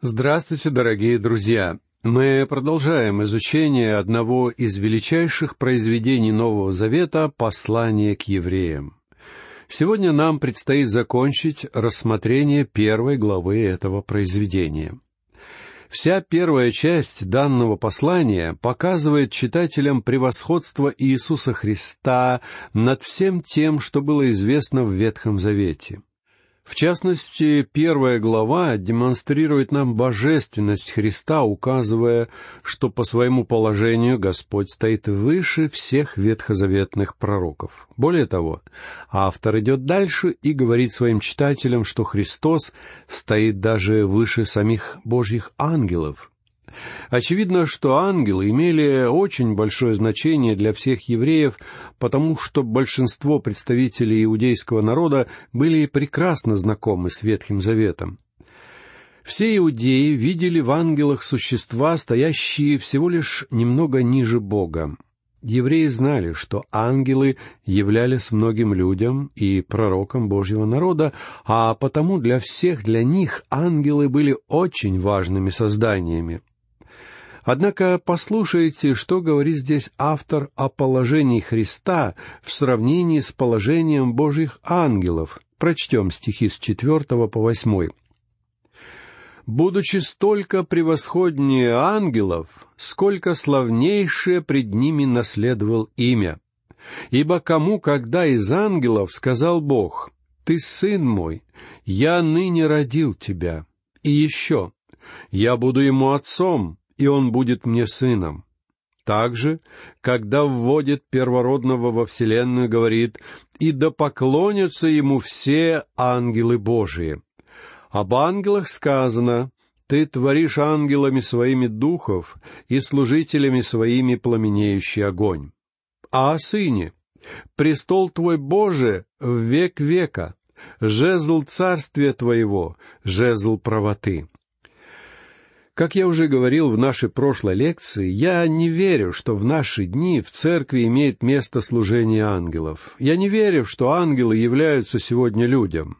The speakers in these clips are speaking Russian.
Здравствуйте, дорогие друзья! Мы продолжаем изучение одного из величайших произведений Нового Завета «Послание к евреям». Сегодня нам предстоит закончить рассмотрение первой главы этого произведения. Вся первая часть данного послания показывает читателям превосходство Иисуса Христа над всем тем, что было известно в Ветхом Завете – в частности, первая глава демонстрирует нам божественность Христа, указывая, что по своему положению Господь стоит выше всех ветхозаветных пророков. Более того, автор идет дальше и говорит своим читателям, что Христос стоит даже выше самих Божьих ангелов. Очевидно, что ангелы имели очень большое значение для всех евреев, потому что большинство представителей иудейского народа были прекрасно знакомы с Ветхим Заветом. Все иудеи видели в ангелах существа, стоящие всего лишь немного ниже Бога. Евреи знали, что ангелы являлись многим людям и пророкам Божьего народа, а потому для всех для них ангелы были очень важными созданиями. Однако послушайте, что говорит здесь автор о положении Христа в сравнении с положением Божьих ангелов. Прочтем стихи с четвертого по восьмой. «Будучи столько превосходнее ангелов, сколько славнейшее пред ними наследовал имя. Ибо кому, когда из ангелов, сказал Бог, «Ты сын мой, я ныне родил тебя». И еще, «Я буду ему отцом, и он будет мне сыном. Также, когда вводит первородного во Вселенную, говорит, «И да поклонятся ему все ангелы Божии». Об ангелах сказано, «Ты творишь ангелами своими духов и служителями своими пламенеющий огонь». А о сыне, «Престол твой Боже в век века, жезл царствия твоего, жезл правоты». Как я уже говорил в нашей прошлой лекции, я не верю, что в наши дни в церкви имеет место служение ангелов. Я не верю, что ангелы являются сегодня людям.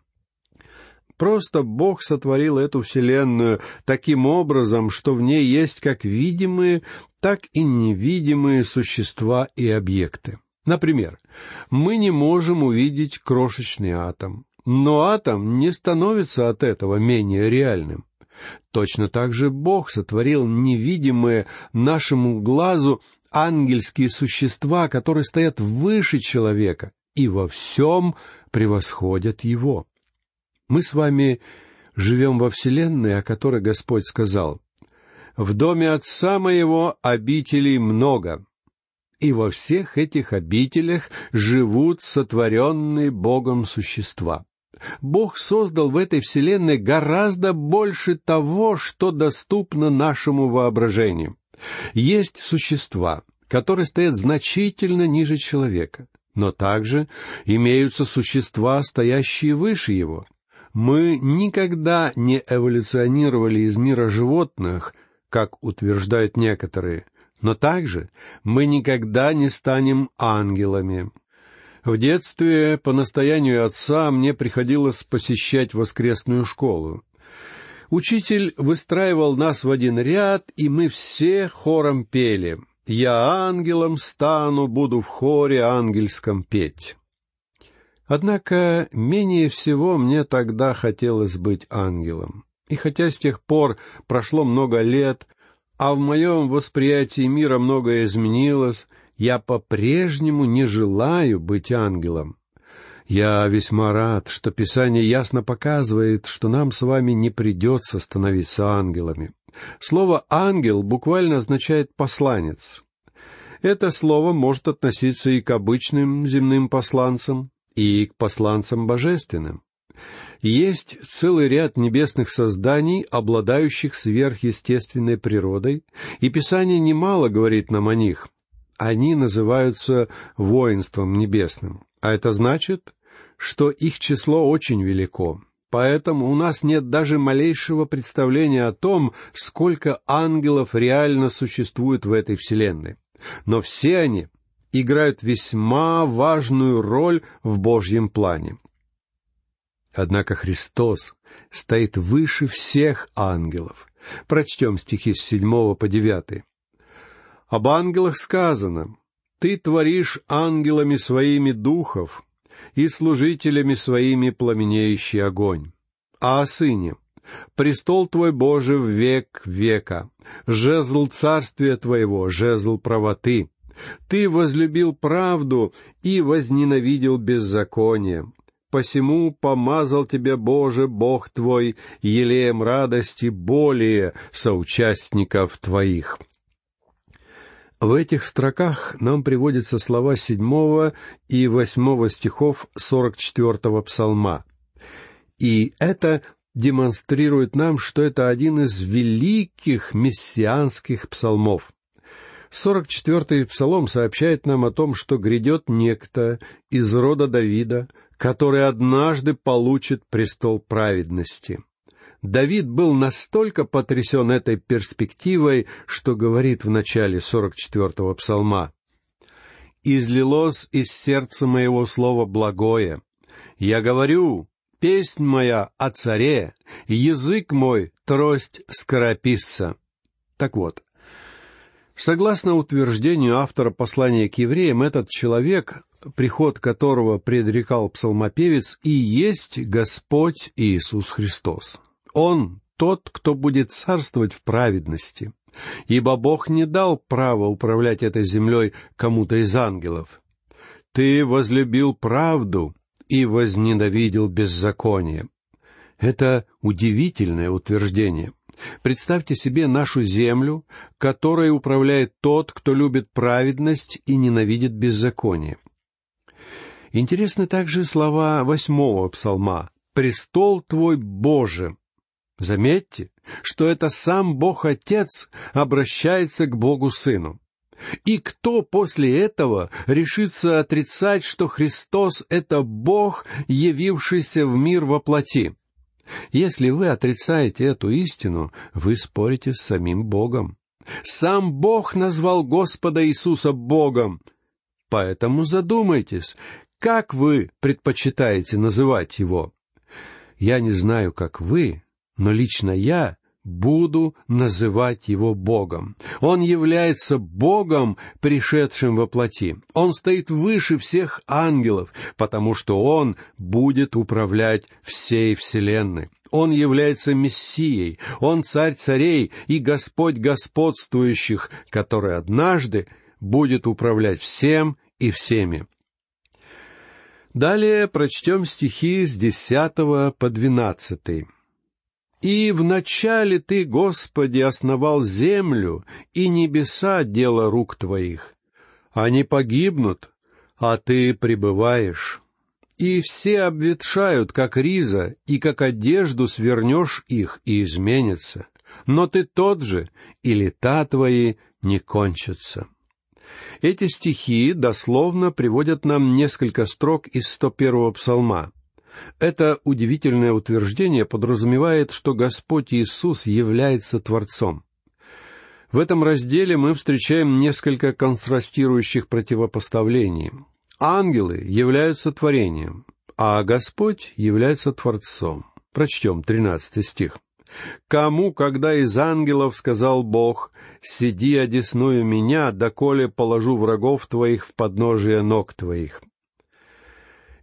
Просто Бог сотворил эту вселенную таким образом, что в ней есть как видимые, так и невидимые существа и объекты. Например, мы не можем увидеть крошечный атом, но атом не становится от этого менее реальным. Точно так же Бог сотворил невидимые нашему глазу ангельские существа, которые стоят выше человека и во всем превосходят его. Мы с вами живем во Вселенной, о которой Господь сказал, «В доме Отца моего обителей много, и во всех этих обителях живут сотворенные Богом существа». Бог создал в этой вселенной гораздо больше того, что доступно нашему воображению. Есть существа, которые стоят значительно ниже человека, но также имеются существа, стоящие выше его. Мы никогда не эволюционировали из мира животных, как утверждают некоторые, но также мы никогда не станем ангелами. В детстве по настоянию отца мне приходилось посещать воскресную школу. Учитель выстраивал нас в один ряд, и мы все хором пели «Я ангелом стану, буду в хоре ангельском петь». Однако менее всего мне тогда хотелось быть ангелом. И хотя с тех пор прошло много лет, а в моем восприятии мира многое изменилось, я по-прежнему не желаю быть ангелом. Я весьма рад, что Писание ясно показывает, что нам с вами не придется становиться ангелами. Слово «ангел» буквально означает «посланец». Это слово может относиться и к обычным земным посланцам, и к посланцам божественным. Есть целый ряд небесных созданий, обладающих сверхъестественной природой, и Писание немало говорит нам о них, они называются воинством небесным. А это значит, что их число очень велико. Поэтому у нас нет даже малейшего представления о том, сколько ангелов реально существует в этой вселенной. Но все они играют весьма важную роль в Божьем плане. Однако Христос стоит выше всех ангелов. Прочтем стихи с седьмого по девятый. Об ангелах сказано, «Ты творишь ангелами своими духов и служителями своими пламенеющий огонь». А о сыне, «Престол твой Боже в век века, жезл царствия твоего, жезл правоты». Ты возлюбил правду и возненавидел беззаконие. Посему помазал тебя, Боже, Бог твой, елеем радости более соучастников твоих». В этих строках нам приводятся слова седьмого и восьмого стихов сорок четвертого псалма. И это демонстрирует нам, что это один из великих мессианских псалмов. Сорок четвертый псалом сообщает нам о том, что грядет некто из рода Давида, который однажды получит престол праведности. Давид был настолько потрясен этой перспективой, что говорит в начале 44-го псалма. «Излилось из сердца моего слово благое. Я говорю, песнь моя о царе, язык мой — трость скорописца». Так вот, согласно утверждению автора послания к евреям, этот человек приход которого предрекал псалмопевец, и есть Господь Иисус Христос. Он тот, кто будет царствовать в праведности, ибо Бог не дал права управлять этой землей кому-то из ангелов. Ты возлюбил правду и возненавидел беззаконие. Это удивительное утверждение. Представьте себе нашу землю, которой управляет тот, кто любит праведность и ненавидит беззаконие. Интересны также слова восьмого псалма «Престол твой Боже». Заметьте, что это сам Бог Отец обращается к Богу Сыну. И кто после этого решится отрицать, что Христос — это Бог, явившийся в мир во плоти? Если вы отрицаете эту истину, вы спорите с самим Богом. Сам Бог назвал Господа Иисуса Богом. Поэтому задумайтесь, как вы предпочитаете называть его? Я не знаю, как вы, но лично я буду называть его Богом. Он является Богом, пришедшим во плоти. Он стоит выше всех ангелов, потому что Он будет управлять всей Вселенной. Он является Мессией, Он царь царей и Господь господствующих, который однажды будет управлять всем и всеми. Далее прочтем стихи с десятого по двенадцатый. «И вначале Ты, Господи, основал землю, и небеса — дело рук Твоих. Они погибнут, а Ты пребываешь. И все обветшают, как риза, и как одежду свернешь их, и изменятся. Но Ты тот же, и лета Твои не кончатся». Эти стихи дословно приводят нам несколько строк из 101-го псалма. Это удивительное утверждение подразумевает, что Господь Иисус является Творцом. В этом разделе мы встречаем несколько контрастирующих противопоставлений. Ангелы являются творением, а Господь является Творцом. Прочтем 13 стих. «Кому, когда из ангелов сказал Бог, «Сиди, одесную меня, доколе положу врагов твоих в подножие ног твоих».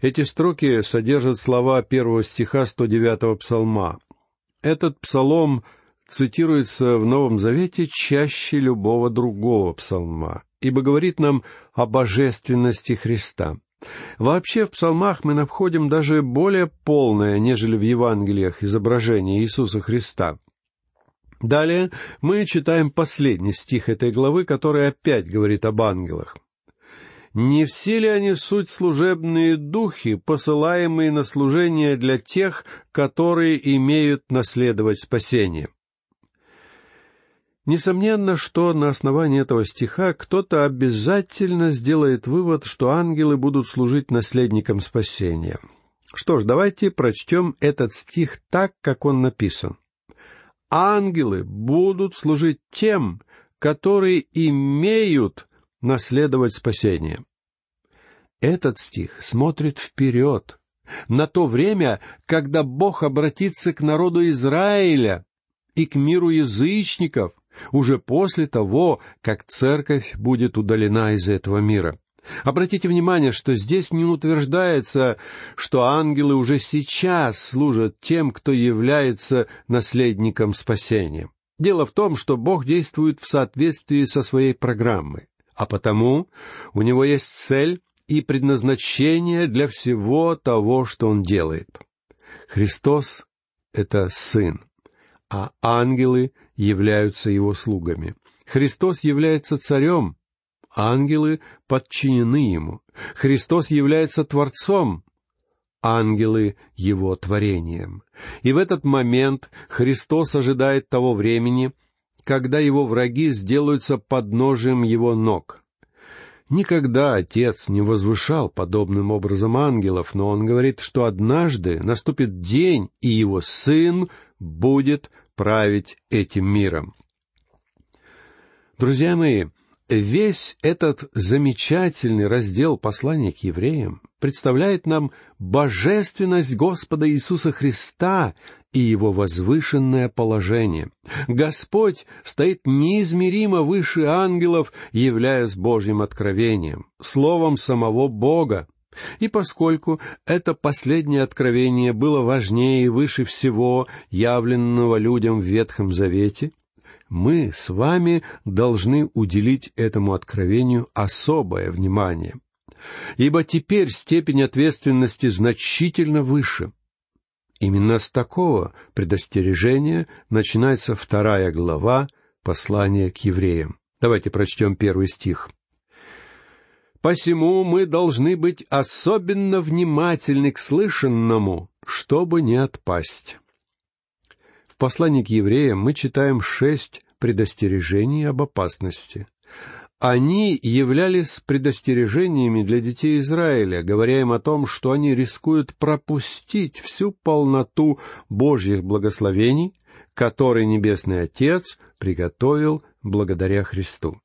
Эти строки содержат слова первого стиха 109-го псалма. Этот псалом цитируется в Новом Завете чаще любого другого псалма, ибо говорит нам о божественности Христа. Вообще в псалмах мы находим даже более полное, нежели в Евангелиях, изображение Иисуса Христа. Далее мы читаем последний стих этой главы, который опять говорит об ангелах. «Не все ли они суть служебные духи, посылаемые на служение для тех, которые имеют наследовать спасение?» Несомненно, что на основании этого стиха кто-то обязательно сделает вывод, что ангелы будут служить наследникам спасения. Что ж, давайте прочтем этот стих так, как он написан ангелы будут служить тем, которые имеют наследовать спасение. Этот стих смотрит вперед, на то время, когда Бог обратится к народу Израиля и к миру язычников, уже после того, как церковь будет удалена из этого мира. Обратите внимание, что здесь не утверждается, что ангелы уже сейчас служат тем, кто является наследником спасения. Дело в том, что Бог действует в соответствии со своей программой, а потому у него есть цель и предназначение для всего того, что он делает. Христос — это Сын, а ангелы являются его слугами. Христос является царем, ангелы подчинены ему. Христос является Творцом, ангелы — его творением. И в этот момент Христос ожидает того времени, когда его враги сделаются подножием его ног. Никогда Отец не возвышал подобным образом ангелов, но он говорит, что однажды наступит день, и его Сын будет править этим миром. Друзья мои, весь этот замечательный раздел послания к евреям представляет нам божественность Господа Иисуса Христа и его возвышенное положение. Господь стоит неизмеримо выше ангелов, являясь Божьим откровением, словом самого Бога. И поскольку это последнее откровение было важнее и выше всего явленного людям в Ветхом Завете, мы с вами должны уделить этому откровению особое внимание. Ибо теперь степень ответственности значительно выше. Именно с такого предостережения начинается вторая глава послания к евреям. Давайте прочтем первый стих. «Посему мы должны быть особенно внимательны к слышанному, чтобы не отпасть». В послании к евреям мы читаем шесть предостережений об опасности. Они являлись предостережениями для детей Израиля, говоря им о том, что они рискуют пропустить всю полноту Божьих благословений, которые Небесный Отец приготовил благодаря Христу.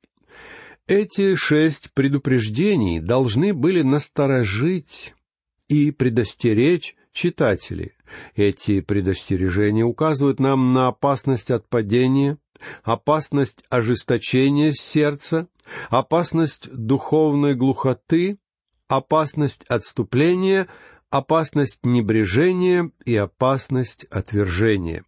Эти шесть предупреждений должны были насторожить и предостеречь читателей. Эти предостережения указывают нам на опасность от падения, опасность ожесточения сердца, опасность духовной глухоты, опасность отступления, опасность небрежения и опасность отвержения.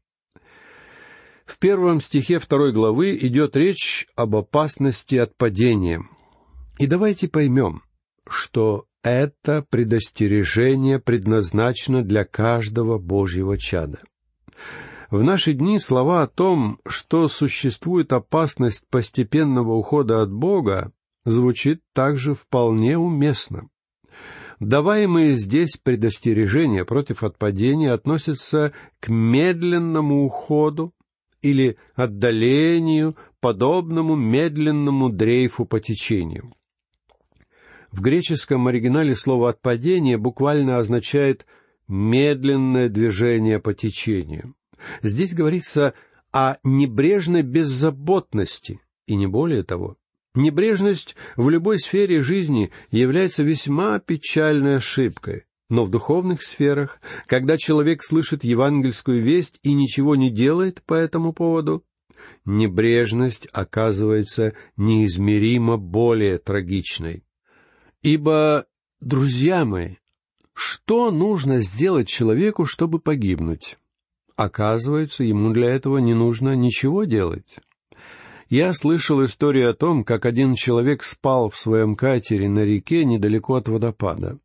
В первом стихе второй главы идет речь об опасности от падения. И давайте поймем, что это предостережение предназначено для каждого Божьего чада. В наши дни слова о том, что существует опасность постепенного ухода от Бога, звучит также вполне уместно. Даваемые здесь предостережения против отпадения относятся к медленному уходу или отдалению, подобному медленному дрейфу по течению. В греческом оригинале слово «отпадение» буквально означает «медленное движение по течению». Здесь говорится о небрежной беззаботности, и не более того. Небрежность в любой сфере жизни является весьма печальной ошибкой, но в духовных сферах, когда человек слышит евангельскую весть и ничего не делает по этому поводу, небрежность оказывается неизмеримо более трагичной. Ибо, друзья мои, что нужно сделать человеку, чтобы погибнуть? Оказывается, ему для этого не нужно ничего делать. Я слышал историю о том, как один человек спал в своем катере на реке недалеко от водопада.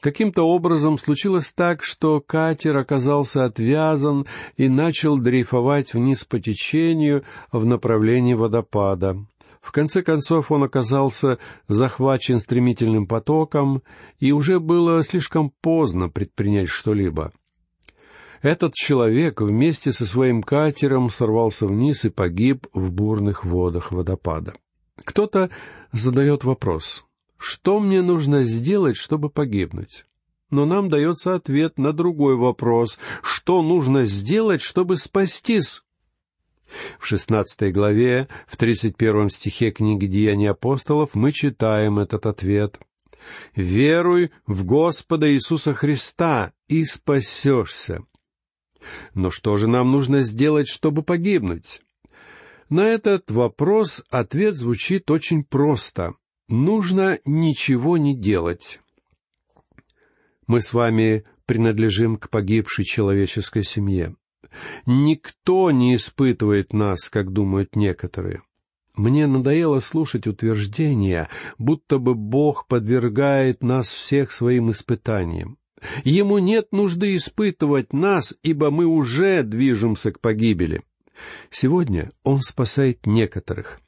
Каким-то образом случилось так, что катер оказался отвязан и начал дрейфовать вниз по течению в направлении водопада. В конце концов он оказался захвачен стремительным потоком, и уже было слишком поздно предпринять что-либо. Этот человек вместе со своим катером сорвался вниз и погиб в бурных водах водопада. Кто-то задает вопрос, что мне нужно сделать, чтобы погибнуть? Но нам дается ответ на другой вопрос, что нужно сделать, чтобы спастись? В шестнадцатой главе, в тридцать первом стихе книги «Деяния апостолов» мы читаем этот ответ. Веруй в Господа Иисуса Христа и спасешься. Но что же нам нужно сделать, чтобы погибнуть? На этот вопрос ответ звучит очень просто. Нужно ничего не делать. Мы с вами принадлежим к погибшей человеческой семье. Никто не испытывает нас, как думают некоторые. Мне надоело слушать утверждения, будто бы Бог подвергает нас всех своим испытаниям. Ему нет нужды испытывать нас, ибо мы уже движемся к погибели. Сегодня Он спасает некоторых,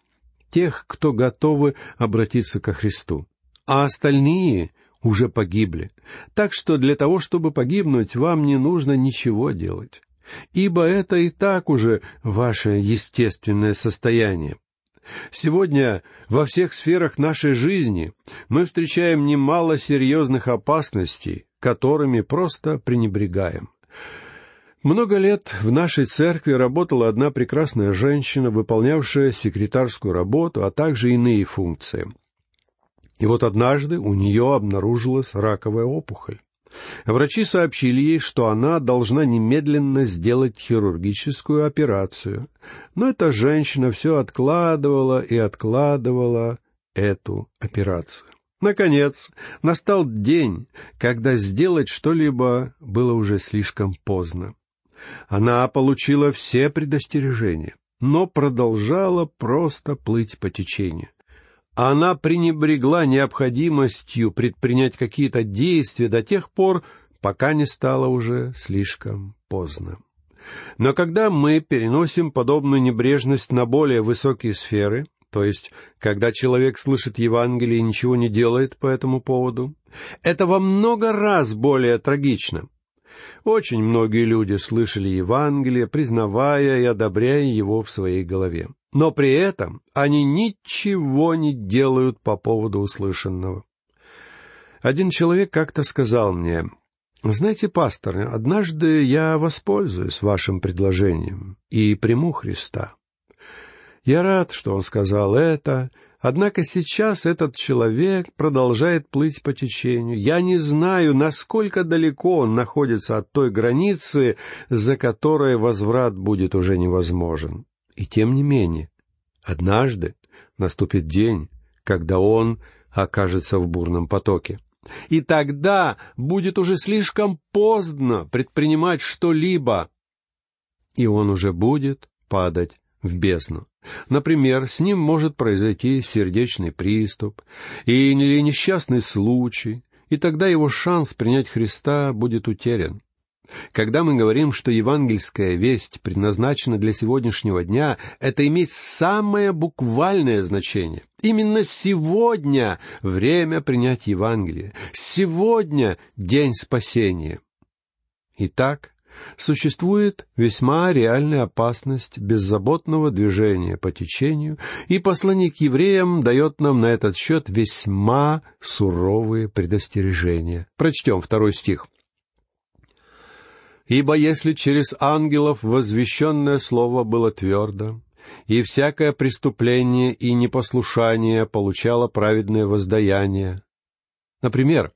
тех, кто готовы обратиться ко Христу, а остальные уже погибли. Так что для того, чтобы погибнуть, вам не нужно ничего делать, ибо это и так уже ваше естественное состояние. Сегодня во всех сферах нашей жизни мы встречаем немало серьезных опасностей, которыми просто пренебрегаем. Много лет в нашей церкви работала одна прекрасная женщина, выполнявшая секретарскую работу, а также иные функции. И вот однажды у нее обнаружилась раковая опухоль. Врачи сообщили ей, что она должна немедленно сделать хирургическую операцию. Но эта женщина все откладывала и откладывала эту операцию. Наконец, настал день, когда сделать что-либо было уже слишком поздно. Она получила все предостережения, но продолжала просто плыть по течению. Она пренебрегла необходимостью предпринять какие-то действия до тех пор, пока не стало уже слишком поздно. Но когда мы переносим подобную небрежность на более высокие сферы, то есть когда человек слышит Евангелие и ничего не делает по этому поводу, это во много раз более трагично. Очень многие люди слышали Евангелие, признавая и одобряя его в своей голове но при этом они ничего не делают по поводу услышанного. Один человек как-то сказал мне, «Знаете, пастор, однажды я воспользуюсь вашим предложением и приму Христа». Я рад, что он сказал это, однако сейчас этот человек продолжает плыть по течению. Я не знаю, насколько далеко он находится от той границы, за которой возврат будет уже невозможен. И тем не менее, однажды наступит день, когда он окажется в бурном потоке. И тогда будет уже слишком поздно предпринимать что-либо, и он уже будет падать в бездну. Например, с ним может произойти сердечный приступ или несчастный случай, и тогда его шанс принять Христа будет утерян. Когда мы говорим, что евангельская весть предназначена для сегодняшнего дня, это имеет самое буквальное значение. Именно сегодня время принять Евангелие. Сегодня день спасения. Итак, существует весьма реальная опасность беззаботного движения по течению, и посланник евреям дает нам на этот счет весьма суровые предостережения. Прочтем второй стих. Ибо если через ангелов возвещенное слово было твердо, и всякое преступление и непослушание получало праведное воздаяние. Например,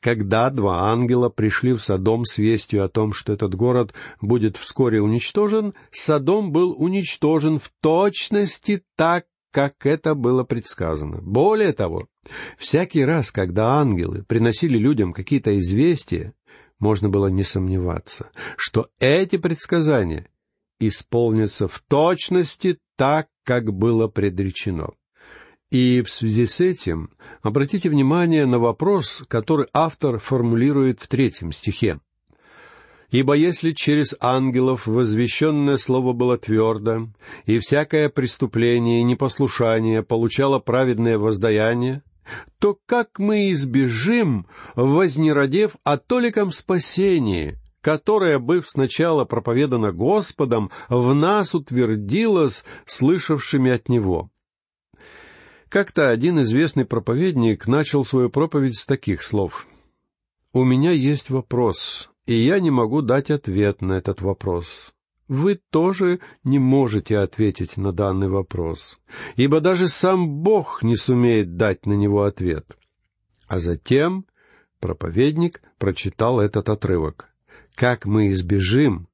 когда два ангела пришли в Содом с вестью о том, что этот город будет вскоре уничтожен, Содом был уничтожен в точности так, как это было предсказано. Более того, всякий раз, когда ангелы приносили людям какие-то известия, можно было не сомневаться, что эти предсказания исполнятся в точности так, как было предречено. И в связи с этим обратите внимание на вопрос, который автор формулирует в третьем стихе. «Ибо если через ангелов возвещенное слово было твердо, и всякое преступление и непослушание получало праведное воздаяние, то как мы избежим, вознеродев о толиком спасении, которое, быв сначала проповедано Господом, в нас утвердилось слышавшими от Него? Как-то один известный проповедник начал свою проповедь с таких слов. «У меня есть вопрос, и я не могу дать ответ на этот вопрос вы тоже не можете ответить на данный вопрос, ибо даже сам Бог не сумеет дать на него ответ. А затем проповедник прочитал этот отрывок. «Как мы избежим,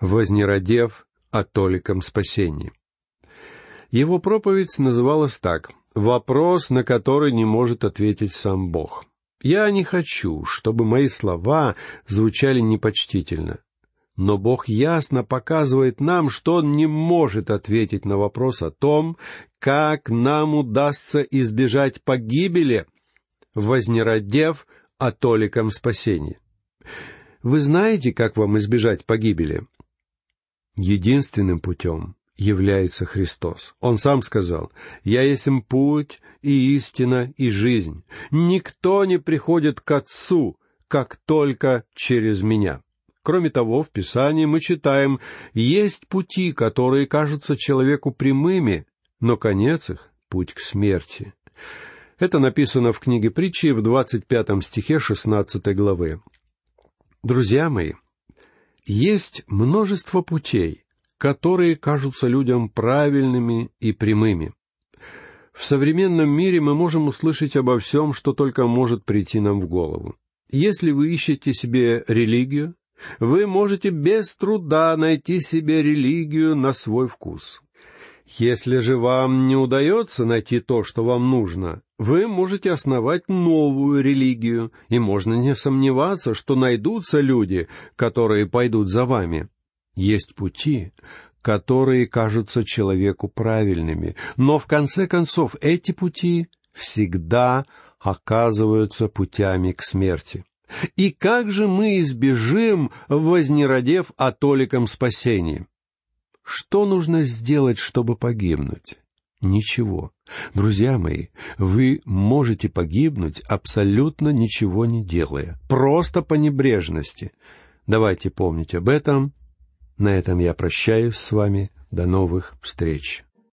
вознеродев о толиком спасении». Его проповедь называлась так «Вопрос, на который не может ответить сам Бог». Я не хочу, чтобы мои слова звучали непочтительно. Но Бог ясно показывает нам, что Он не может ответить на вопрос о том, как нам удастся избежать погибели, вознеродев о толиком спасении. Вы знаете, как вам избежать погибели? Единственным путем является Христос. Он сам сказал, «Я есть путь и истина и жизнь. Никто не приходит к Отцу, как только через меня». Кроме того, в Писании мы читаем, есть пути, которые кажутся человеку прямыми, но конец их — путь к смерти. Это написано в книге притчи в 25 стихе 16 главы. Друзья мои, есть множество путей, которые кажутся людям правильными и прямыми. В современном мире мы можем услышать обо всем, что только может прийти нам в голову. Если вы ищете себе религию, вы можете без труда найти себе религию на свой вкус. Если же вам не удается найти то, что вам нужно, вы можете основать новую религию, и можно не сомневаться, что найдутся люди, которые пойдут за вами. Есть пути, которые кажутся человеку правильными, но в конце концов эти пути всегда оказываются путями к смерти. И как же мы избежим, вознеродев о толиком спасении? Что нужно сделать, чтобы погибнуть? Ничего. Друзья мои, вы можете погибнуть, абсолютно ничего не делая, просто по небрежности. Давайте помнить об этом. На этом я прощаюсь с вами. До новых встреч.